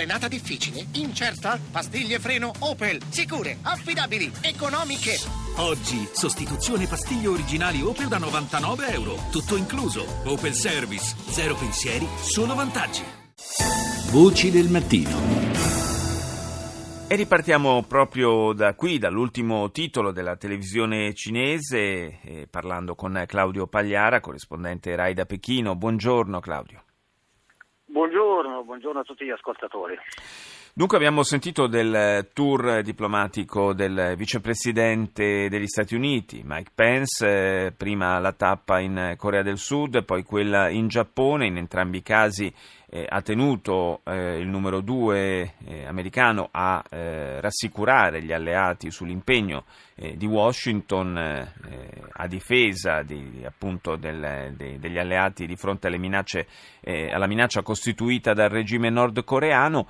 Frenata difficile? Incerta? Pastiglie freno Opel. Sicure, affidabili, economiche. Oggi, sostituzione pastiglie originali Opel da 99 euro. Tutto incluso. Opel Service. Zero pensieri, solo vantaggi. Voci del mattino. E ripartiamo proprio da qui, dall'ultimo titolo della televisione cinese, eh, parlando con Claudio Pagliara, corrispondente Rai da Pechino. Buongiorno Claudio. Buongiorno, buongiorno a tutti gli ascoltatori. Dunque abbiamo sentito del tour diplomatico del vicepresidente degli Stati Uniti, Mike Pence, eh, prima la tappa in Corea del Sud, poi quella in Giappone, in entrambi i casi eh, ha tenuto eh, il numero due eh, americano a eh, rassicurare gli alleati sull'impegno eh, di Washington eh, a difesa di, appunto del, de, degli alleati di fronte minacce, alla minaccia costituita dal regime nordcoreano.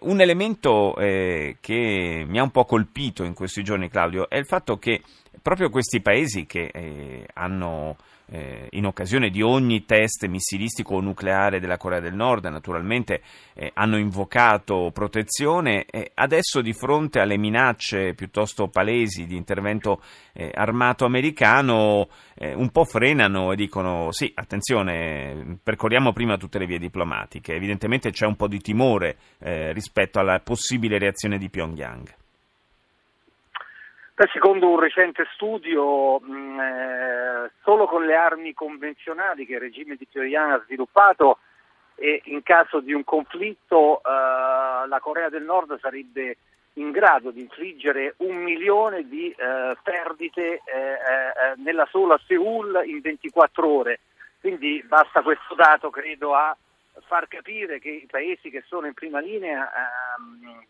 un elemento che mi ha un po' colpito in questi giorni, Claudio, è il fatto che proprio questi paesi che hanno eh, in occasione di ogni test missilistico o nucleare della Corea del Nord, naturalmente eh, hanno invocato protezione adesso di fronte alle minacce piuttosto palesi di intervento eh, armato americano eh, un po' frenano e dicono sì, attenzione, percorriamo prima tutte le vie diplomatiche. Evidentemente c'è un po' di timore eh, rispetto alla possibile reazione di Pyongyang. Secondo un recente studio, mh, eh, solo con le armi convenzionali che il regime di Pyongyang ha sviluppato e in caso di un conflitto eh, la Corea del Nord sarebbe in grado di infliggere un milione di eh, perdite eh, eh, nella sola Seoul in 24 ore. Quindi basta questo dato, credo, a far capire che i paesi che sono in prima linea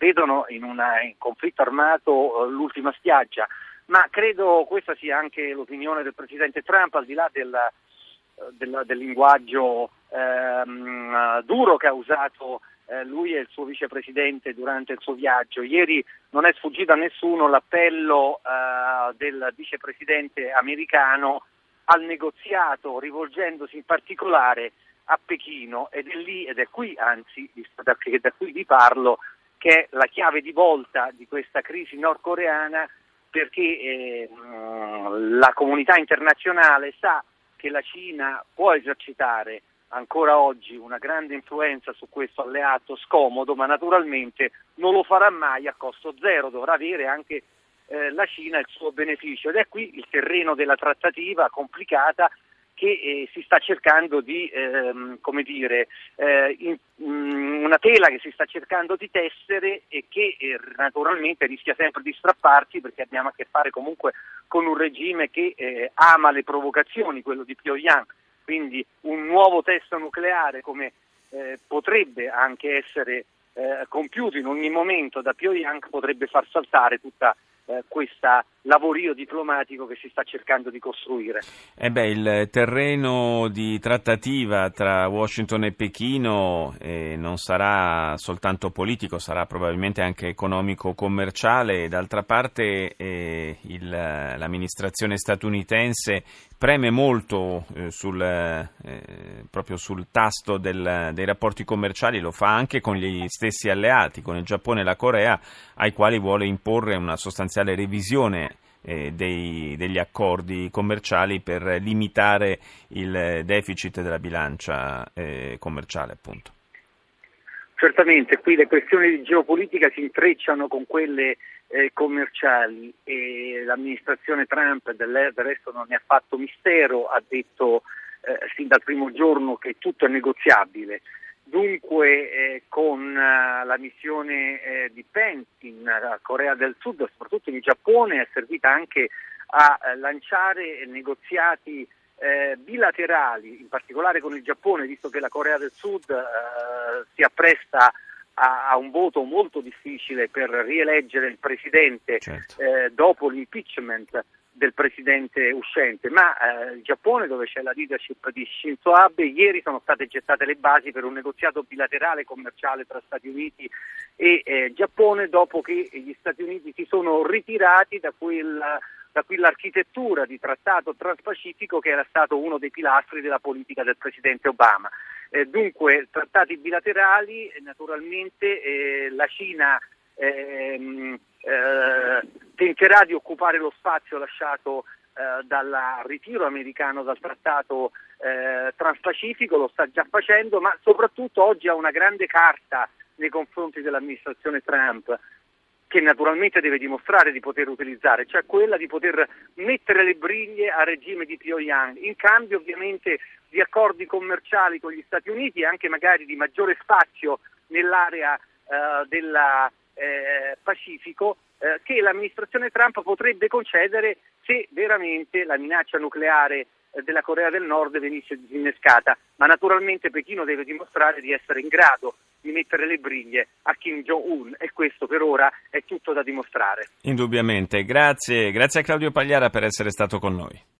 vedono in un conflitto armato eh, l'ultima spiaggia, ma credo questa sia anche l'opinione del Presidente Trump al di là del, eh, del, del linguaggio ehm, duro che ha usato eh, lui e il suo vicepresidente durante il suo viaggio. Ieri non è sfuggito a nessuno l'appello eh, del vicepresidente americano al negoziato rivolgendosi in particolare a Pechino ed è lì, ed è qui anzi, da, da qui vi parlo, che è la chiave di volta di questa crisi nordcoreana perché eh, la comunità internazionale sa che la Cina può esercitare ancora oggi una grande influenza su questo alleato scomodo, ma naturalmente non lo farà mai a costo zero, dovrà avere anche eh, la Cina il suo beneficio. Ed è qui il terreno della trattativa complicata che eh, si sta cercando di, ehm, come dire, eh, in, mh, mm, una tela che si sta cercando di tessere e che eh, naturalmente rischia sempre di strapparsi perché abbiamo a che fare comunque con un regime che eh, ama le provocazioni, quello di Pyongyang, quindi un nuovo test nucleare come eh, potrebbe anche essere eh, compiuto in ogni momento da Pyongyang potrebbe far saltare tutta questo lavorio diplomatico che si sta cercando di costruire. Eh beh, il terreno di trattativa tra Washington e Pechino eh, non sarà soltanto politico, sarà probabilmente anche economico-commerciale. D'altra parte eh, il, l'amministrazione statunitense preme molto eh, sul, eh, proprio sul tasto del, dei rapporti commerciali, lo fa anche con gli stessi alleati, con il Giappone e la Corea, ai quali vuole imporre una sostanziale revisione eh, dei, degli accordi commerciali per limitare il deficit della bilancia eh, commerciale, appunto. Certamente, qui le questioni di geopolitica si intrecciano con quelle eh, commerciali e l'amministrazione Trump del, resto non ne ha fatto mistero, ha detto eh, sin dal primo giorno che tutto è negoziabile. Dunque eh, con uh, la missione eh, di Pence in uh, Corea del Sud, soprattutto in Giappone, è servita anche a uh, lanciare negoziati eh, bilaterali, in particolare con il Giappone, visto che la Corea del Sud si appresta a, a, un voto molto difficile per rieleggere il presidente certo. dopo l'impeachment del presidente uscente, ma eh, il Giappone, dove c'è la leadership di Shinzo Abe, ieri sono state gettate le basi per un negoziato bilaterale commerciale tra Stati Uniti e eh, Giappone dopo che gli Stati Uniti si sono ritirati da quel da qui l'architettura di trattato transpacifico che era stato uno dei pilastri della politica del presidente Obama. Eh, dunque, trattati bilaterali, naturalmente eh, la Cina ehm, eh, tenterà di occupare lo spazio lasciato eh, dal ritiro americano dal trattato eh, transpacifico, lo sta già facendo, ma soprattutto oggi ha una grande carta nei confronti dell'amministrazione Trump che naturalmente deve dimostrare di poter utilizzare, cioè quella di poter mettere le briglie al regime di Pyongyang, in cambio ovviamente di accordi commerciali con gli Stati Uniti e anche magari di maggiore spazio nell'area eh, del eh, Pacifico eh, che l'amministrazione Trump potrebbe concedere se veramente la minaccia nucleare della Corea del Nord venisse disinnescata, ma naturalmente Pechino deve dimostrare di essere in grado di mettere le briglie a Kim Jong-un e questo per ora è tutto da dimostrare. Indubbiamente, grazie, grazie a Claudio Pagliara per essere stato con noi.